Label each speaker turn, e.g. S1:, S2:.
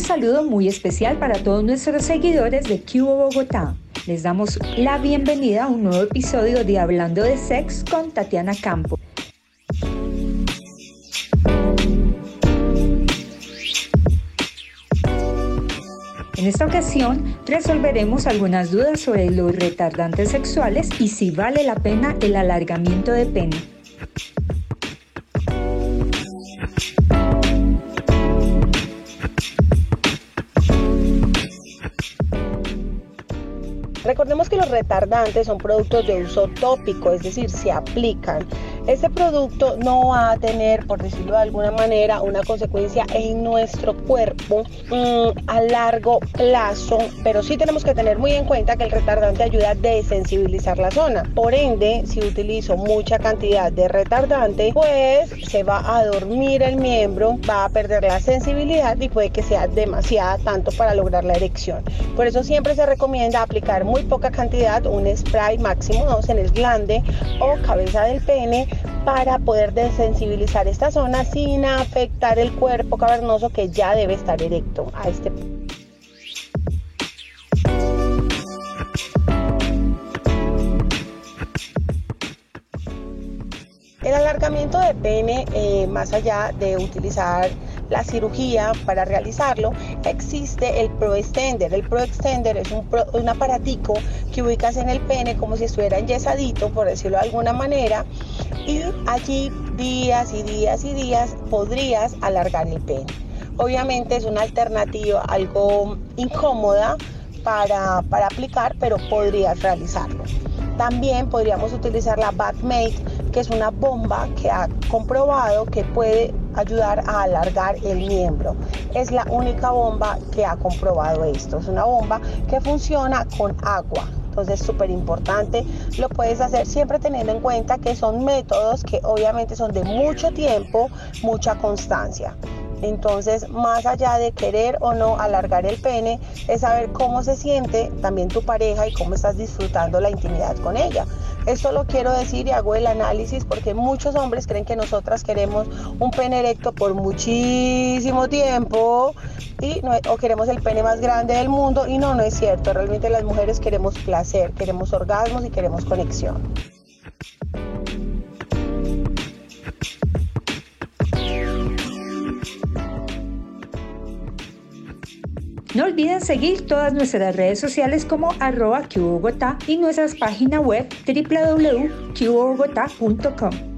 S1: saludo muy especial para todos nuestros seguidores de Cubo Bogotá. Les damos la bienvenida a un nuevo episodio de Hablando de Sex con Tatiana Campo. En esta ocasión resolveremos algunas dudas sobre los retardantes sexuales y si vale la pena el alargamiento de pene.
S2: Recordemos que los retardantes son productos de uso tópico, es decir, se aplican. Este producto no va a tener, por decirlo de alguna manera, una consecuencia en nuestro cuerpo mm, a largo plazo, pero sí tenemos que tener muy en cuenta que el retardante ayuda a desensibilizar la zona. Por ende, si utilizo mucha cantidad de retardante, pues se va a dormir el miembro, va a perder la sensibilidad y puede que sea demasiada tanto para lograr la erección. Por eso siempre se recomienda aplicar muy poca cantidad, un spray máximo 2 en el glande o cabeza del pene para poder desensibilizar esta zona sin afectar el cuerpo cavernoso que ya debe estar erecto a este El alargamiento de pene, eh, más allá de utilizar la cirugía para realizarlo, existe el Pro Extender. El Pro Extender es un, un aparatico que ubicas en el pene como si estuviera enyesadito, por decirlo de alguna manera, y allí días y días y días podrías alargar el pene. Obviamente es una alternativa algo incómoda para, para aplicar, pero podrías realizarlo. También podríamos utilizar la Backmate, que es una bomba que ha comprobado que puede ayudar a alargar el miembro. Es la única bomba que ha comprobado esto. Es una bomba que funciona con agua. Entonces es súper importante, lo puedes hacer siempre teniendo en cuenta que son métodos que obviamente son de mucho tiempo, mucha constancia. Entonces, más allá de querer o no alargar el pene, es saber cómo se siente también tu pareja y cómo estás disfrutando la intimidad con ella. Esto lo quiero decir y hago el análisis porque muchos hombres creen que nosotras queremos un pene erecto por muchísimo tiempo y o queremos el pene más grande del mundo y no, no es cierto. Realmente las mujeres queremos placer, queremos orgasmos y queremos conexión.
S1: No olviden seguir todas nuestras redes sociales como arroba y nuestra página web www.qbogotá.com.